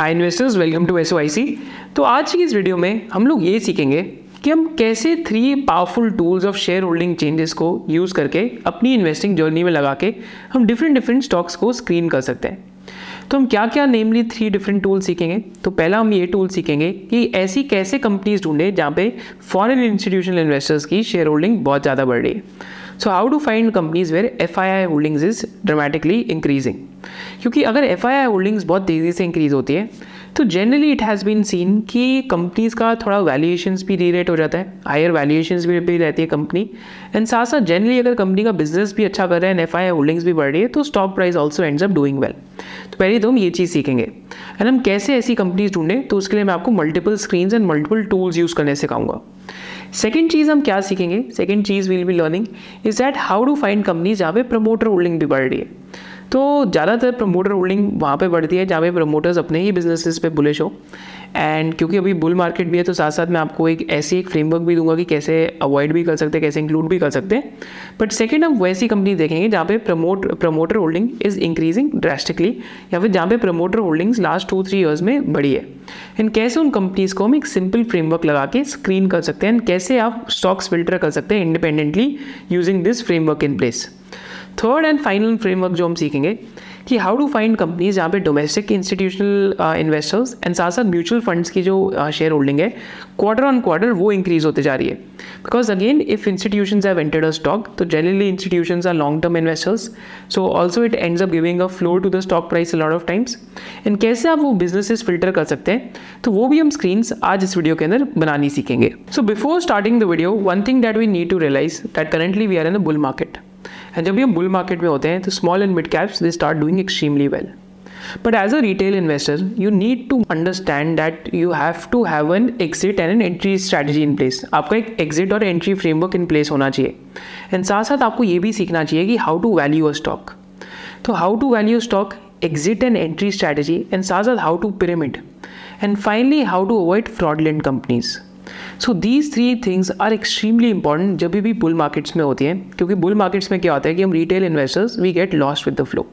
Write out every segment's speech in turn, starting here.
Hi investors welcome to S तो आज की इस वीडियो में हम लोग ये सीखेंगे कि हम कैसे three powerful tools of share holding changes को यूज़ करके अपनी इन्वेस्टिंग जर्नी में लगा के हम डिफरेंट डिफरेंट स्टॉक्स को स्क्रीन कर सकते हैं। तो हम क्या क्या नेमली थ्री डिफरेंट टूल सीखेंगे? तो पहला हम ये टूल सीखेंगे कि ऐसी कैसे कंपनीज़ ढूंढें जहाँ पे फॉरेन इंस्टीट्यूशनल इन्वेस्टर्स की शेयर होल्डिंग बहुत ज़्यादा बढ़ रही है। So how to find companies where F I I holdings is dramatically increasing क्योंकि अगर एफ़ आई आई होल्डिंग्स बहुत तेज़ी से इंक्रीज होती है तो generally it has been seen कि कंपनीज़ का थोड़ा वैल्यूएशंस भी री हो जाता है हायर वैल्यूएशंस भी, भी रहती है कंपनी एंड साथ साथ जनरली अगर कंपनी का बिज़नेस भी अच्छा कर रहा है एंड एफ़ आई होल्डिंग्स भी बढ़ रही है तो stock price also ends up doing well तो पहले तो हम ये चीज़ सीखेंगे। एंड हम कैसे ऐसी कंपनीज़ ढूंढें तो उसके लिए मैं आपको multiple screen and multiple tools use करने सिखाऊँगा। सेकेंड चीज़ हम क्या सीखेंगे? Second cheese will be learning is that how to find companies जहाँ पे प्रमोटर होल्डिंग भी बढ़ रही है। तो ज़्यादातर प्रमोटर होल्डिंग वहाँ पे बढ़ती है, जहाँ पे प्रमोटर्स अपने ही बिजनेसेस पे बुलिश हो। एंड क्योंकि अभी बुल मार्केट भी है तो साथ साथ मैं आपको एक ऐसी एक फ्रेमवर्क भी दूँगा कि कैसे अवॉइड भी कर सकते हैं, कैसे इंक्लूड भी कर सकते हैं। बट सेकेंड हम वैसी कंपनी देखेंगे, जहाँ पे promote promoter holding is increasing drastically या फिर जहाँ पे promoter holdings last two three years में बढ़ी है। एंड कैसे उन कंपनीज़ को हम एक सिंपल फ्रेमवर्क लगा के स्क्रीन कर सकते हैं एंड कैसे आप स्टॉक्स फ़िल्टर कर सकते हैं independently using this framework in place third and final framework जो हम सीखेंगे कि हाउ टू फाइंड कंपनीज़ जहाँ पे डोमेस्टिक इंस्टीट्यूशनल इन्वेस्टर्स एंड साथ साथ म्यूचुअल फंड्स की जो शेयर uh, होल्डिंग है क्वार्टर ऑन क्वार्टर वो इंक्रीज होते जा रही है। Because again if institution have entered a stock तो generally institution are long term investors so also it ends up giving a floor to the stock price lot of times and कैसे आप वो businesses filter कर सकते हैं तो वो भी हम स्क्रीन आज इस वीडियो के अंदर बनानी सीखेंगे। So before starting the video one thing that we need to realize that currently we are in the bull market and जब भी हम बुल मार्केट में होते हैं तो small and mid caps they start doing extremely well but as a retail investor you need to understand that you have to have an exit and an entry strategy in place आपका एक exit और entry framework in place होना चाहिए. And साथ साथ आपको ये भी सीखना चाहिए कि how to value a stock तो how to value stock exit and entry strategy and साथ साथ how to pyramid and finally how to avoid fraudulent companies so these three things are extremely important जब भी bull markets में होती हैं, क्योंकि bull markets में क्या होता है कि हम retail investors we get lost with the flow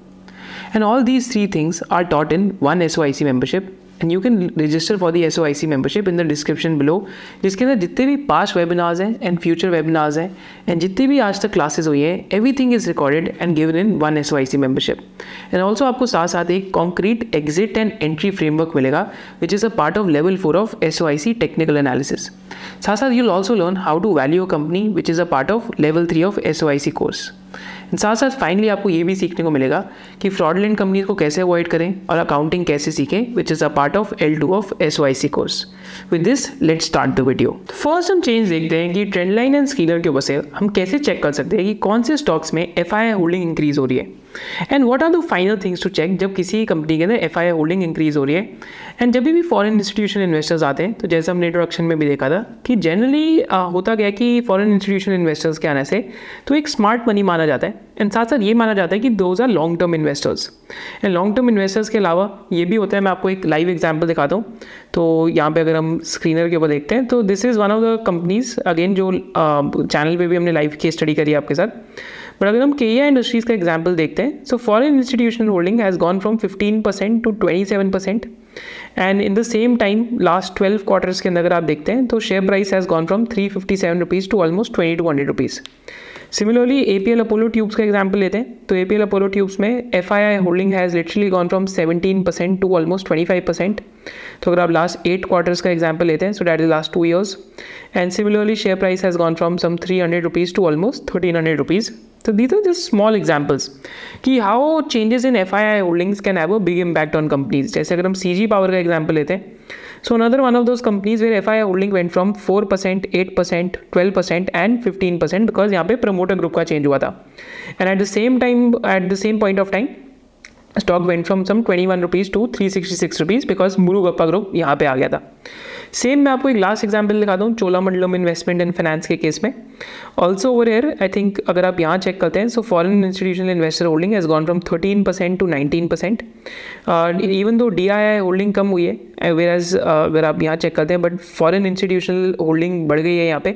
and all these three things are taught in one S O I C membership and you can register for the S O I C membership in the description below जिसके अंदर जितने भी पास webinars हैं and future webinars हैं and जितने भी आज तक क्लासेज हुई हैं everything is recorded and given in one S O I C membership and also आपको साथ साथ एक concrete exit and entry framework मिलेगा which is a part of level four of S O I C technical analysis साथ साथ you'll also learn how to value a company which is a part of level three of S O I C course साथ साथ finally आपको ये भी सीखने को मिलेगा कि फ्रॉडलेंट कंपनीज़ को कैसे अवॉइड करें और अकाउंटिंग कैसे सीखें which is a part of L two of S Y C course with this let start the video first हम चेंज देखते हैं कि ट्रेंड लाइन एंड स्कीलर के ऊपर से हम कैसे चेक कर सकते हैं कि कौन से स्टॉक्स में F I I holding increase हो रही है। And what are the final things to check जब किसी कंपनी के अंदर एफ़ आई होल्डिंग इंक्रीज हो रही है? एंड जब भी फॉरेन इंस्टीट्यूशन इन्वेस्टर्स आते हैं तो जैसे हमने इंट्रोडक्शन में भी देखा था कि जनरली होता गया कि फॉरेन इंस्टीट्यूशन इन्वेस्टर्स के आने से तो एक स्मार्ट मनी माना जाता है। एंड साथ साथ ये माना जाता है कि those are long term investors and long term investors के अलावा ये भी होता है मैं आपको एक लाइव एग्ज़ाम्पल दिखाता हूँ। तो यहाँ पे अगर हम स्क्रीनर के ऊपर देखते हैं तो this is one of the companies again जो चैनल uh, पे भी हमने लाइव की स्टडी करी है आपके साथ। बट अगर हम के इंडस्ट्रीज़ का एग्ज़ाम्पल देखते हैं so foreign institutional holding has gone from fifteen percent to twenty seven percent and in the same time last twelve quarters के अंदर अगर आप देखते हैं तो share price has gone from three fifty seven rupees to almost twenty two hundred rupees similarly A P L Apollo Tubes का example लेते हैं। तो A P L Apollo Tubes में F I I holding has literally gone from seventeen percent to almost twenty five percent तो अगर आप last eight quarters का example लेते हैं so that is last two years and similarly share price has gone from some three hundred rupees to almost thirteen hundred rupees तो these are just small examples कि in F I I holdings can have a big impact on companies जैसे अगर हम सी जी power का example लेते हैं So another one of those companies where FI holding went from 4%, 8%, 12% and 15% because यहाँ पे promoter group का चेंज हुआ था. And at the same time at the same point of time stock went from some 21 rupees to 366 rupees because Murugappa group यहाँ पे आ गया था. Same मैं आपको एक लास्ट एग्ज़ाम्पल दिखाता हूँ चोलामंडलम इन्वेस्टमेंट एंड फाइनेंस के केस में. Also over here I think अगर आप यहाँ चेक करते हैं so foreign institutional investor holding has gone from thirteen percent to nineteen percent even though D I I holding कम हुई है वेर एज अगर आप यहाँ चेक करते हैं बट फॉरन इंस्टीट्यूशनल होल्डिंग बढ़ गई है यहाँ पे।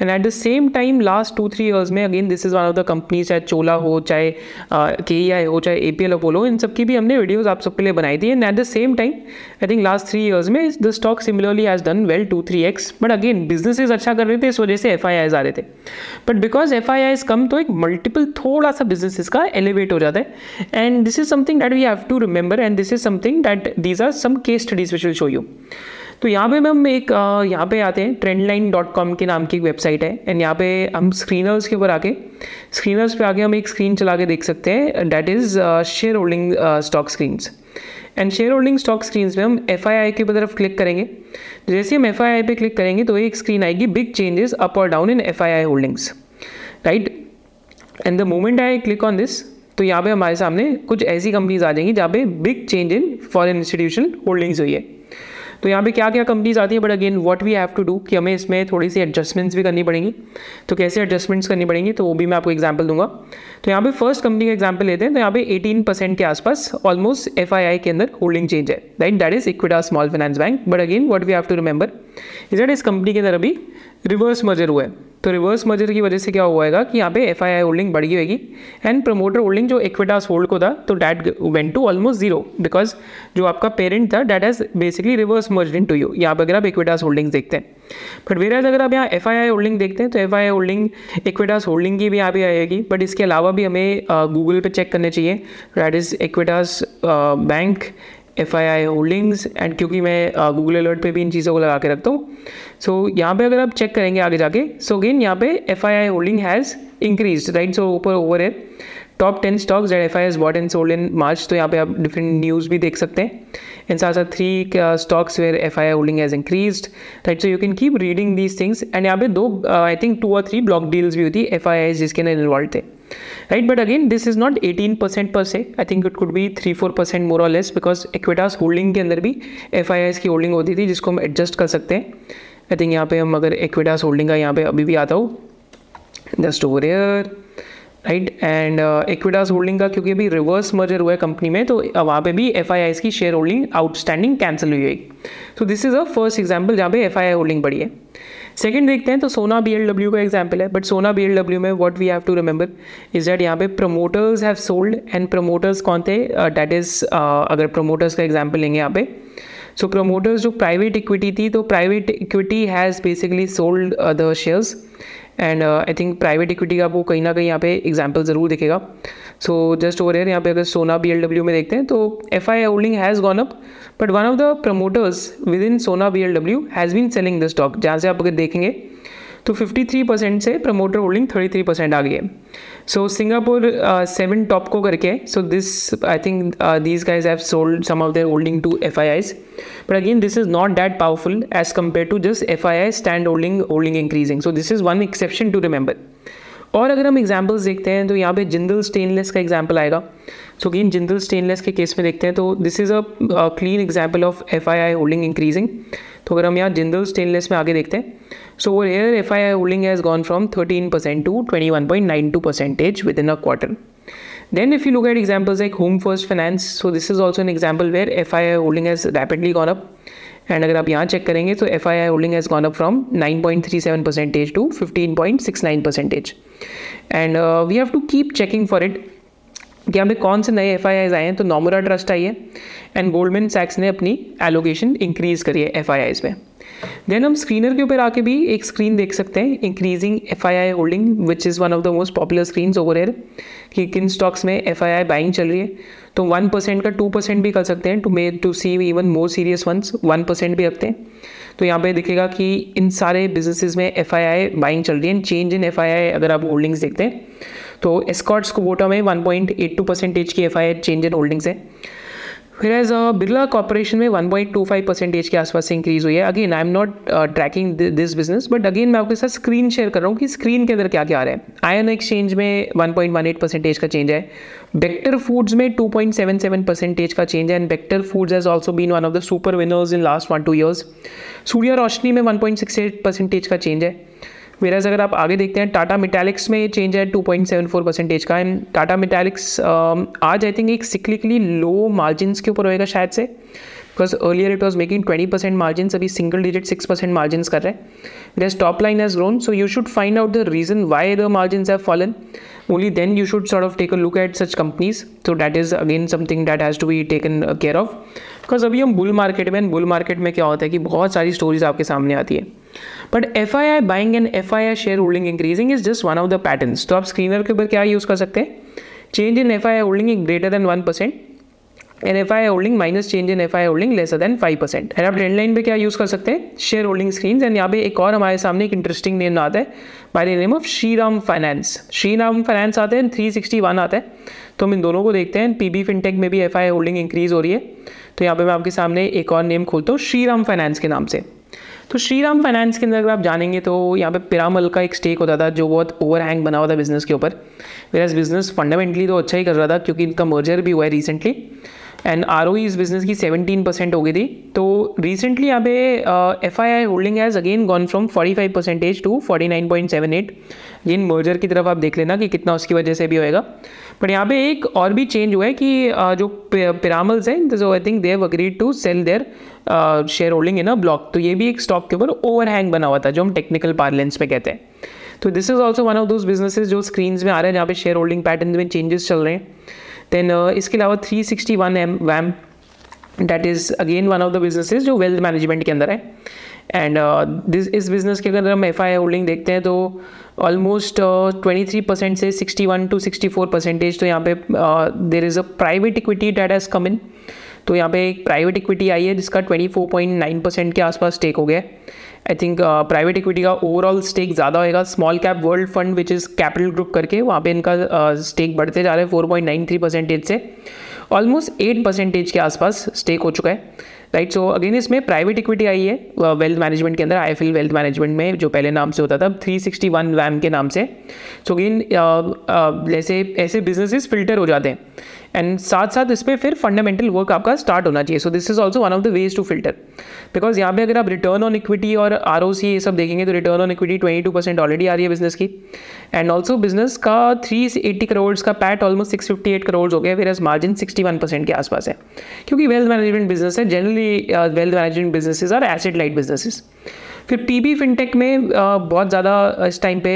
And at the same time last two three years में again this is one of the companies चाहे चोला हो, चाहे के ई आई हो, चाहे ए पी एल अपोलो इन सब की भी हमने वीडियोज़ आप सबके लिए बनाई थी। And at the same time I think last three years में the stock similarly has done well two three X but again businesses अच्छा कर रहे थे, इस वजह से एफ़ आई आईज आ रहे थे। But because F I Is come तो एक मल्टीपल थोड़ा सा बिजनेसेस का एलिवेट हो जाता है। And this is something that we have to remember and this is something that these are some case studies which will show you तो यहाँ पे हम एक यहाँ पे आते हैं ट्रेंड लाइन डॉट कॉम के नाम की एक वेबसाइट है। एंड यहाँ पे हम स्क्रीनर्स के ऊपर आके स्क्रीनर्स पे आके हम एक स्क्रीन चला के देख सकते हैं that is share holding stock screens and share holding stock screens में हम एफ़ आई आई की तरफ़ क्लिक करेंगे। जैसे हम एफ़ आई आई पे क्लिक करेंगे तो एक स्क्रीन आएगी बिग चेंजेस अप और down in F I I holdings right and the moment I click on this तो यहाँ पे हमारे सामने कुछ ऐसी कंपनीज़ आ जाएँगी जहाँ पे big change in foreign institution holdings हुई है। तो यहाँ पे क्या क्या कंपनीज़ आती है but again what we have to do कि हमें इसमें थोड़ी सी एडजस्टमेंट्स भी करनी पड़ेंगी। तो कैसे एडजस्टमेंट्स करनी पड़ेंगी तो वो भी मैं आपको एग्ज़ाम्पल दूँगा। तो यहाँ पे फ़र्स्ट कंपनी का एग्ज़ाम्पल लेते हैं तो यहाँ पे 18 परसेंट के आसपास ऑलमोस्ट एफआईआई के अंदर होल्डिंग चेंज है। Right that is Equitas small finance bank but again what we have to remember is that इस कंपनी के अंदर अभी रिवर्स मर्जर हुआ है। तो रिवर्स मर्जर की वजह से क्या हुआ कि यहाँ पे एफ़ आई आई होल्डिंग बढ़ होगी एंड प्रमोटर होल्डिंग जो इक्विटास होल्ड को था तो that went to almost zero because जो आपका पेरेंट था that has basically reverse merge into you यहाँ पर अगर आप इक्विटास होल्डिंग देखते हैं। बट वेर एज अगर आप यहाँ एफ़ आई आई होल्डिंग देखते हैं तो F I I holding Equitas holding की भी यहाँ पे आएगी। बट इसके अलावा भी हमें गूगल पे चेक करने चाहिए। That is Equitas bank F I I holdings and क्योंकि मैं गूगल अलर्ट पे भी इन चीज़ों को लगा के रखता हूँ। सो so, यहाँ पे अगर आप चेक करेंगे आगे जाके सो अगेन यहाँ पे F I I holding has increase right so ऊपर ओवर है। Top ten stocks that F I S bought and sold in March तो यहाँ पे आप डिफरेंट न्यूज़ भी देख सकते हैं। इन साथ साथ three stocks where F I I holding has increase right so you can keep reading these things and यहाँ पे दो आई थिंक टू और थ्री ब्लॉक डील्स भी होती एफ़ आई आई जिसके अंदर इन्वॉल्व थे। Right, but again, this is not 18% per se. I think it could be 3 4% more or less because equitas holding के अंदर भी एफ़ की होल्डिंग होती थी, जिसको हम एडजस्ट कर सकते हैं। आई थिंक यहाँ पे हम अगर एक्विटास होल्डिंग का यहाँ पे अभी भी आता हूँ just over year right and Equitas holding का क्योंकि अभी रिवर्स मर्जर हुआ है कंपनी में तो वहाँ पे भी एफ़ की शेयर होल्डिंग आउटस्टैंडिंग कैंसिल हुई है तो this is a first example जहाँ पे एफआईआई होल्डिंग बढ़ी है। सेकंड देखते हैं तो सोना बी एल डब्ल्यू का एग्ज़ाम्पल है but Sona B L W में what we have to remember is that यहाँ पे promoters have sold and promoters कौन थे? डैट uh, इज़ uh, अगर प्रोमोटर्स का एग्ज़ाम्पल लेंगे यहाँ पे सो प्रोमोटर्स जो प्राइवेट इक्विटी थी तो private equity has basically sold the shares and I think private equity का आपको कहीं ना कहीं यहाँ पे एग्ज़ाम्पल ज़रूर दिखेगा। सो जस्ट ओवर एयर यहाँ पे अगर सोना बी में देखते हैं तो F I I holding has gone up but one of the promoters within Sona B has been selling the stock जहाँ से आप अगर देखेंगे तो 53 परसेंट से प्रमोटर होल्डिंग 33 परसेंट आ गई है। सो सिंगापुर सेवन टॉप को करके so this I think these guys have sold some of their holding to F I Is but again this is not that powerful as compare to just F I I stand holding holding increasing so this is one exception to remember और अगर हम examples देखते हैं तो यहाँ पे Jindal stainless का example आएगा। सो अगेन जिंदल स्टेनलेस के केस में देखते हैं तो this is a clean example of F I I holding increasing तो अगर हम यहाँ जिंदल स्टेनलेस में आगे देखते हैं so over year F I I holding has gone from thirteen percent to twenty one point nine two percentage within a quarter Then if you look at examples like Home First Finance, so this is also an example where FII holding has rapidly gone up. And अगर आप यहाँ check करेंगे तो F I I holding has gone up from nine point three seven percentage to fifteen point six nine percentage and we have to keep checking for it कि हमें कौन से नए एफ़ आई आए हैं तो नोमरा ट्रस्ट आई है एंड गोल्डमैन सैक्स ने अपनी एलोकेशन इंक्रीज़ करी है एफ़ आई आईज में। देन हम स्क्रीनर के ऊपर आके भी एक स्क्रीन देख सकते हैं increasing F I I holding which is one of the most popular screen over year कि किन स्टॉक्स में एफ़ आई आई बाइंग चल रही है। तो वन परसेंट का टू परसेंट भी कर सकते हैं to me to see even more serious once one percent भी रखते हैं। तो यहाँ पे दिखेगा कि इन सारे बिजनेसेस में एफ़ आई आई बाइंग चल रही है चेंज इन एफ़ आई आई अगर आप होल्डिंग्स देखते हैं तो एस्कॉट्स को वोटा में one point eight two percentage की एफ़ चेंज इन होल्डिंग्स है। फिर एज बिरला कॉर्पोरेशन में 1.25 परसेंटेज के आसपास से इंक्रीज हुई है। Again I am not tracking this business but again मैं आपके साथ स्क्रीन शेयर कर रहा हूँ कि स्क्रीन के अंदर क्या क्या आ रहा है। आयन एक्सचेंज में 1.18 परसेंटेज का चेंज है। बेक्टर फूड्स में 2.77 परसेंटेज का चेंज है। And Bector foods has also been one of the super winners in last one two years Surya Roshni में 1.68 परसेंटेज का चेंज है। वेराज अगर आप आगे देखते हैं टाटा मिटैलिक्स में चेंज है 2.74 परसेंटेज का। एंड टाटा मिटैलिक्स आज आई थिंक एक सिक्लिकली लो मार्जिन के ऊपर होएगा शायद से। Because earlier it was making twenty percent margin अभी single digit six percent margin कर रहे हैं। This top line has grown so you should find out the reason why the margin have fallen only then you should sort of take a look at such companies. So that is again something that has to be taken care of. Because अभी हम bull market में bull market में क्या होता है कि बहुत सारी स्टोरीज आपके सामने आती है। But F I I buying and F I I share holding increasing is just one of the pattern तो आप स्क्रीनर के ऊपर क्या यूज़ कर सकते हैं? Change in F I I holding greater than one percent and F I holding minus change in F I holding lesser than five percent and आप trend line पे क्या यूज़ कर सकते हैं? शेयर होल्डिंग स्क्रीन एंड यहाँ पे एक और हमारे सामने एक इंटरेस्टिंग नेम आता है by the name of Shriram finance Shriram finance आते हैं थ्री सिक्सटी वन आता है. तो हम इन दोनों को देखते हैं पी बी फिनटेक में भी एफ़ आई होल्डिंग इंक्रीज हो रही है. तो यहाँ पे मैं आपके सामने एक और नेम खोलता हूँ श्रीराम फाइनेंस के नाम से. तो श्रीराम फाइनेंस के अंदर अगर आप जानेंगे तो यहाँ पे पिरामल का एक स्टेक होता था जो बहुत ओवर हैंग बना हुआ था बिज़नेस के ऊपर। मेरा बिज़नेस फंडामेंटली तो अच्छा ही कर रहा था क्योंकि इनका मर्जर भी हुआ है रिसेंटली एंड आर ओ इस बिज़नेस की 17 परसेंट हो गई थी। तो रिसेंटली यहाँ पे F I I holding has again gone from 45 percentage to 49.78 again merger की तरफ़ आप देख लेना कि कितना उसकी वजह से भी होएगा। बट यहाँ पे एक और भी चेंज हुआ है कि जो पिरामल्स हैं so I think they have agreed to sell their share holding in a block तो ये भी एक स्टॉक के ऊपर ओवर हैंग बना हुआ था, जो हम टेक्निकल पार्लेंस में कहते हैं। तो this is also one of those businesses जो स्क्रीन में आ रहे हैं, जहाँ पे शेयर होल्डिंग पैटर्न में चेंजेस चल रहे हैं। देन इसके अलावा 361 M वैम that is again one of the businesses जो वेल्थ मैनेजमेंट के अंदर है। एंड दिस uh, इस बिज़नेस के अगर हम एफ़ आई होल्डिंग देखते हैं तो ऑलमोस्ट ट्वेंटी थ्री परसेंट से sixty one to sixty four percentage तो यहाँ पे there is a private equity that has come in तो यहाँ पे एक प्राइवेट इक्विटी आई है जिसका twenty four point nine percent के आसपास स्टेक हो गया आई थिंक प्राइवेट इक्विटी का ओवरऑल स्टेक ज़्यादा होएगा. Small cap world fund which is capital group करके वहाँ पे इनका स्टेक uh, बढ़ते जा रहे हैं four point nine three percentage से. ऑलमोस्ट एट परसेंटेज के आसपास स्टेक हो चुका है. राइट सो अगेन इसमें प्राइवेट इक्विटी आई है वेल्थ मैनेजमेंट के अंदर आई वेल्थ मैनेजमेंट में जो पहले नाम से होता था थ्री सिक्सटी वन वैम के नाम से। सो अगेन जैसे, ऐसे बिजनेसिस फ़िल्टर हो जाते हैं। एंड साथ साथ इस पर फिर फंडामेंटल वर्क आपका स्टार्ट होना चाहिए। So this is also one of the ways to filter because यहाँ पे अगर आप रिटर्न ऑन इक्विटी और आरओसी ये सब देखेंगे तो return on equity twenty two percent already आ रही है बिज़नेस की। एंड ऑल्सो बिज़नेस का थ्री एट्टी करोड़ का PAT almost six fifty eight crore हो गया फिर मार्जिन सिक्सटी वन परसेंट के आसपास है। क्योंकि वेल्थ मैनेजमेंट बिज़नेस है जनरली वेल्थ मैनेजमेंट बिजनेसेस और एसेट लाइट बिजनेसेस फिर पी बी फिनटेक में uh, बहुत ज़्यादा इस टाइम पे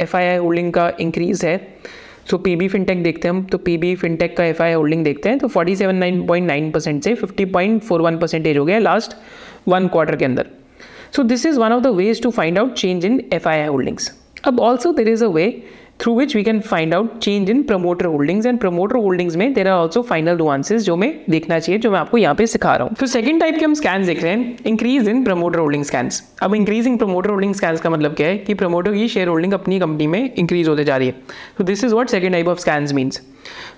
एफ़ आई आई होल्डिंग का इंक्रीज़ है। सो पी बी फिनटेक देखते हैं हम तो पी बी फिनटेक का एफ़ आई होल्डिंग देखते हैं तो forty seven nine point nine percent से fifty point four one percentage हो गया लास्ट वन क्वार्टर के अंदर। So this is one of the ways to find out change in F I I holdings अब also there is a way through which we can find out change in promoter holdings and promoter holdings में there are also final nuances जो मैं देखना चाहिए, जो मैं आपको यहाँ पे सिखा रहा हूँ। तो सेकंड टाइप के हम स्कैन देख रहे हैं increase in promoter holding scans अब इंक्रीजिंग प्रमोटर होल्डिंग स्कैन्स का मतलब क्या है कि प्रमोटर की शेयर होल्डिंग अपनी कंपनी में इंक्रीज होते जा रही है। तो this is what second type of scans means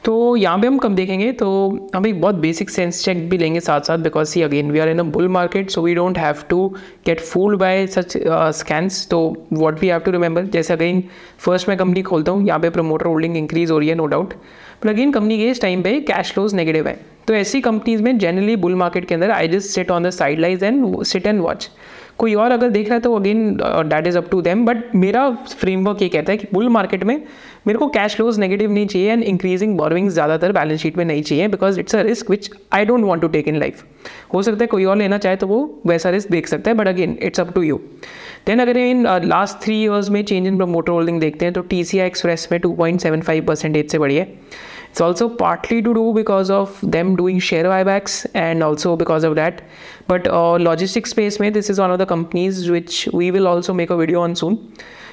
तो यहाँ पे हम कब देखेंगे? तो हम एक बहुत बेसिक सेंस चेक भी लेंगे साथ साथ because see again we are in a bull market so we don't have to get fooled by such scams तो what we have to remember जैसे अगेन फ़र्स्ट में कंपनी खोलता हूँ, यहाँ पे प्रमोटर होल्डिंग इंक्रीज हो रही है no doubt but again company के इस टाइम पे कैश फ्लोज नेगेटिव है. तो ऐसी कंपनीज़ में जनरली बुल मार्केट के अंदर I just sit on the side lines and sit and watch कोई और अगर देख रहा है तो again that is up to them but मेरा फ्रेमवर्क ये कहता है कि बुल मार्केट में मेरे को कैश फ्लोज नेगेटिव नहीं चाहिए एंड इंक्रीजिंग बोरोइंग ज़्यादातर बैलेंस शीट में नहीं चाहिए because it's a risk which I don't want to take in life हो सकता है कोई और लेना चाहे तो वो वैसा रिस्क देख सकता है but again it's up to you then अगर इन लास्ट थ्री ईयर्स में चेंज इन प्रमोटर होल्डिंग देखते हैं तो टी सी आई एक्सप्रेस में two point seven five percentage से बढ़ी है. It's also partly to do because of them doing share buybacks and also because of that. But logistic space में this is one of the companies which we will also make a video on soon.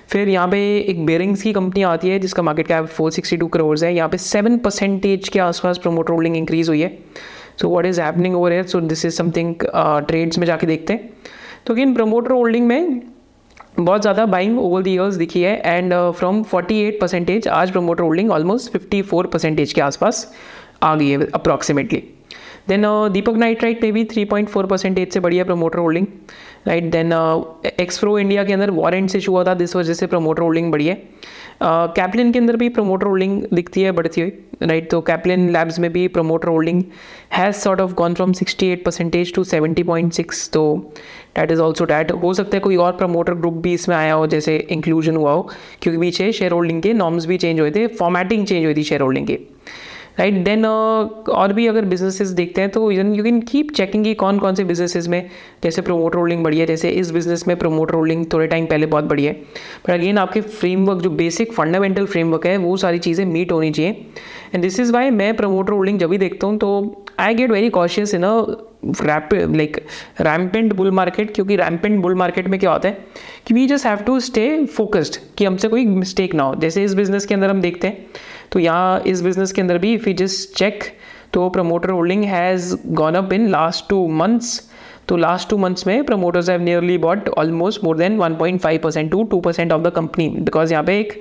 फिर यहाँ पे एक bearings की company आती है जिसका market cap 462 crore है। यहाँ पे सेवन परसेंटेज के आसपास प्रमोटर होल्डिंग इंक्रीज हुई है। So what is happening over है so this is something trades में जाके देखते हैं। तो अगेन प्रमोटर होल्डिंग में बहुत ज़्यादा बाइंग ओवर द ईयर्स दिखी है। And from forty eight percentage आज promoter holding almost fifty four percentage के आसपास आ गई है अप्रॉक्सीमेटली देन दीपक नाइट्राइट में भी थ्री पॉइंट फोर परसेंटेज से बढ़िया promoter holding right then Xpro India के अंदर वारंट इशू हुआ था जिस वजह से प्रमोटर होल्डिंग बढ़ी है। कैपलिन uh, के अंदर भी प्रमोटर होल्डिंग दिखती है बढ़ती हुई राइट तो कैपलिन लैब्स में भी promoter holding has sort of gone from sixty eight percentage to seventy point six तो डैट इज़ ऑल्सो डैट हो सकता है कोई और प्रमोटर ग्रुप भी इसमें आया हो जैसे इंक्लूजन हुआ हो क्योंकि पीछे शेयर होल्डिंग के नॉर्म्स भी चेंज हुए थे फॉर्मेटिंग चेंज हुई थी शेयर होल्डिंग की। राइट देन और भी अगर बिजनेसेस देखते हैं तो यू कैन कीप चेकिंग कि कौन कौन से बिजनेसेस में, जैसे प्रोमोटर होल्डिंग बढ़ी है, जैसे इस बिज़नेस में प्रोमोटर होल्डिंग थोड़े टाइम पहले बहुत बढ़ी है। बट अगेन आपके फ्रेमवर्क जो बेसिक फंडामेंटल फ्रेमवर्क है, वो सारी चीज़ें मीट होनी चाहिए। एंड दिस इज़ वाई मैं प्रमोटर होल्डिंग जब भी देखता हूँ तो I get very cautious in a rapid like rampant bull market क्योंकि रैम्पेंट बुल मार्केट में क्या होता है कि we just have to stay focused कि हमसे कोई मिस्टेक ना हो। जैसे इस बिज़नेस के अंदर हम देखते हैं तो यहाँ इस बिज़नेस के अंदर भी इफ़ यू जस्ट चेक तो promoter holding has gone up in last two months तो लास्ट टू मंथ्स में promoters have nearly bought almost more than 1.5 percent to two percent of the company because यहाँ पे एक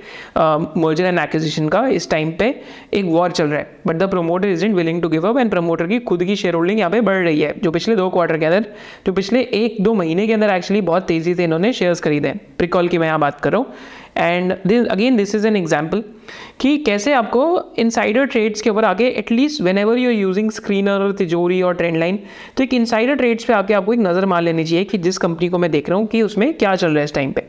merger and acquisition का इस time पे एक war चल रहा है। But the promoter is not willing to give up and promoter की खुद की शेयर होल्डिंग यहाँ पे बढ़ रही है। जो पिछले दो क्वार्टर के अंदर, जो पिछले एक दो महीने के अंदर एक्चुअली बहुत तेज़ी से इन्होंने शेयर्स खरीदे प्रिकॉल की मैं यहाँ बात कर रहा हूँ। And again this is an example कि कैसे आपको इनसाइडर ट्रेड्स के ऊपर आके at least whenever you are using screener Tijori और ट्रेंड लाइन तो एक इनसाइडर ट्रेड्स पे आके आपको एक नज़र मार लेनी चाहिए कि जिस कंपनी को मैं देख रहा हूँ कि उसमें क्या चल रहा है इस टाइम पे।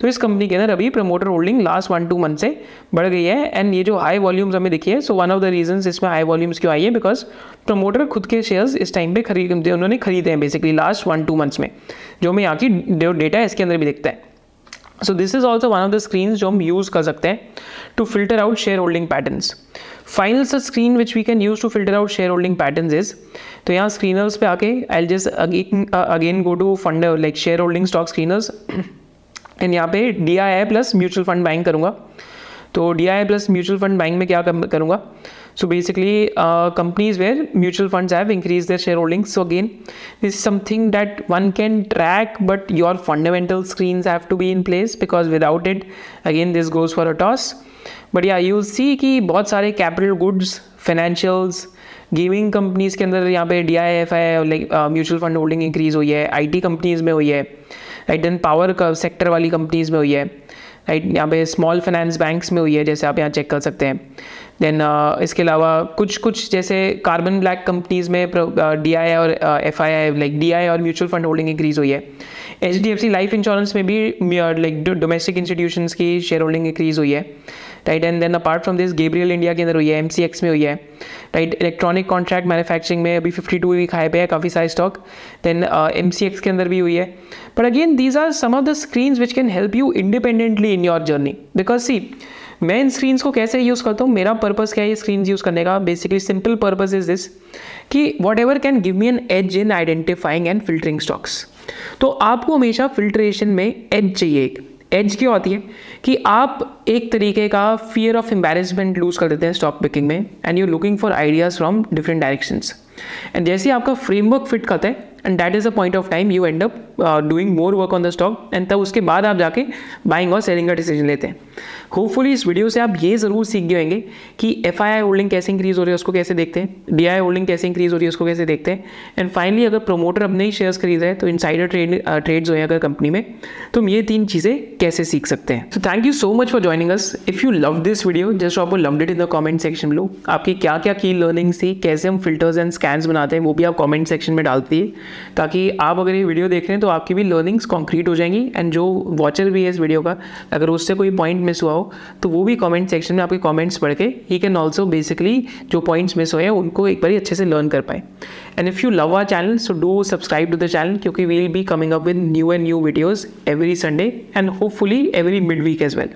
तो इस कंपनी के अंदर अभी promoter holding last one two month से बढ़ गई है। एंड ये जो हाई वॉल्यूम्स हमें दिखी है so one of the reason इसमें हाई वॉल्यूम्स क्यों आई है? बिकॉज़ प्रमोटर खुद के शेयर्स इस टाइम पे खरीद, उन्होंने खरीदे हैं basically last one two months में, जो हमें यहाँ की डेटा है इसके अंदर भी दिखता है। So this is also one of the screen जो हम यूज़ कर सकते हैं to filter out share holding patterns final screen which we can use to filter out share holding pattern is तो यहाँ स्क्रीनर्स पे आके I just again go to fund like share holding stock screeners and यहाँ पे D I I plus mutual fund bank करूँगा. तो D I I plus mutual fund bank में क्या करूँगा? So basically, uh, companies where mutual funds have increased their shareholdings. So again, this is something that one can track, but your fundamental screens have to be in place because without it, again, this goes for a toss. But yeah, you see कि बहुत सारे capital goods, financials, gaming companies के अंदर यहाँ पे D I F I like mutual fund holding increase हुई है I T companies में हुई है राइट देन पावर सेक्टर वाली कंपनीज़ में हुई है राइट यहाँ पे स्मॉल फाइनेंस बैंक्स में हुई है जैसे आप यहाँ चेक कर सकते हैं देन uh, इसके अलावा कुछ कुछ जैसे कार्बन ब्लैक कंपनीज़ में डी आई और F I I like D I और म्यूचुअल फंड होल्डिंग इंक्रीज हुई है। H D F C life insurance में भी लाइक डोमेस्टिक इंस्टीट्यूशन की शेयर होल्डिंग इंक्रीज हुई है। Right and then apart from this Gabriel India के अंदर हुई है एम सी एक्स में हुई है। राइट इलेक्ट्रॉनिक कॉन्ट्रैक्ट मैन्युफैक्चरिंग में अभी फिफ्टी टू वीक हाई पे है काफ़ी सारे stock then M C X के अंदर भी हुई है। But again these are some of the screen which can help you independently in your journey because see मैं इन स्क्रीन्स को कैसे यूज़ करता हूँ? मेरा पर्पज़ क्या है ये स्क्रीन यूज़ करने का? Basically simple purpose is this कि whatever can give me an edge in identifying and filtering stocks तो आपको हमेशा फिल्ट्रेशन में एज चाहिए एक। एज क्यों आती है? कि आप एक तरीके का फियर ऑफ़ एम्बेरसमेंट लूज कर देते हैं स्टॉक पिकिंग में and you looking for ideas from different directions and जैसे ही आपका फ्रेमवर्क फिट करता है and that is a point of time you end up doing more work on the stock and तब उसके बाद आप जाके बाइंग और सेलिंग का डिसीज़न लेते हैं। होपफुली इस वीडियो से आप ये ज़रूर सीख गए होंगे कि एफ़ आई आई होल्डिंग कैसे इंक्रीज़ हो रही है, उसको कैसे देखते हैं डी आई होल्डिंग कैसे इंक्रीज़ हो रही है, उसको कैसे देखते हैं। एंड फाइनली अगर प्रोमोटर अपने ही शेयर्स खरीद रहे हैं तो इनसाइडर ट्रेड ट्रेड्स हो अगर कंपनी में तो हम ये तीन चीज़ें कैसे सीख सकते हैं। तो thank you so much for joining us if you love this video just आप love it in the comment section लो आपकी क्या क्या की लर्निंग्स थी, कैसे हम फिल्टर्स एंड स्कैन्स बनाते हैं, वो भी आप कॉमेंट सेक्शन में डालती है ताकि आप अगर ये वीडियो देख रहे हैं तो आपकी भी लर्निंग्स कॉन्क्रीट हो जाएँगी। एंड जो वॉचर भी है इस वीडियो का, अगर उससे कोई पॉइंट मिस हुआ हो तो वो भी कमेंट सेक्शन में आपके कमेंट्स पढ़ के ही कैन ऑल्सो बेसिकली जो पॉइंट्स मिस हुए हैं, उनको एक बार अच्छे से लर्न कर पाए। And if you love our channel so do subscribe to the channel क्योंकि we will be coming up with new and new videos every Sunday and hopefully every mid week as well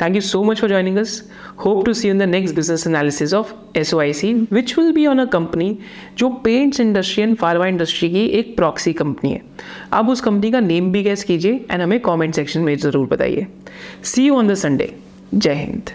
Thank you so much for joining us. Hope to see you in the next business analysis of SOIC, which will be on a company जो paints industry and pharma industry की एक proxy company है आप उस company का name भी gas कीजिए and हमें कमेंट सेक्शन में ज़रूर बताइए see you on the Sunday जय हिंद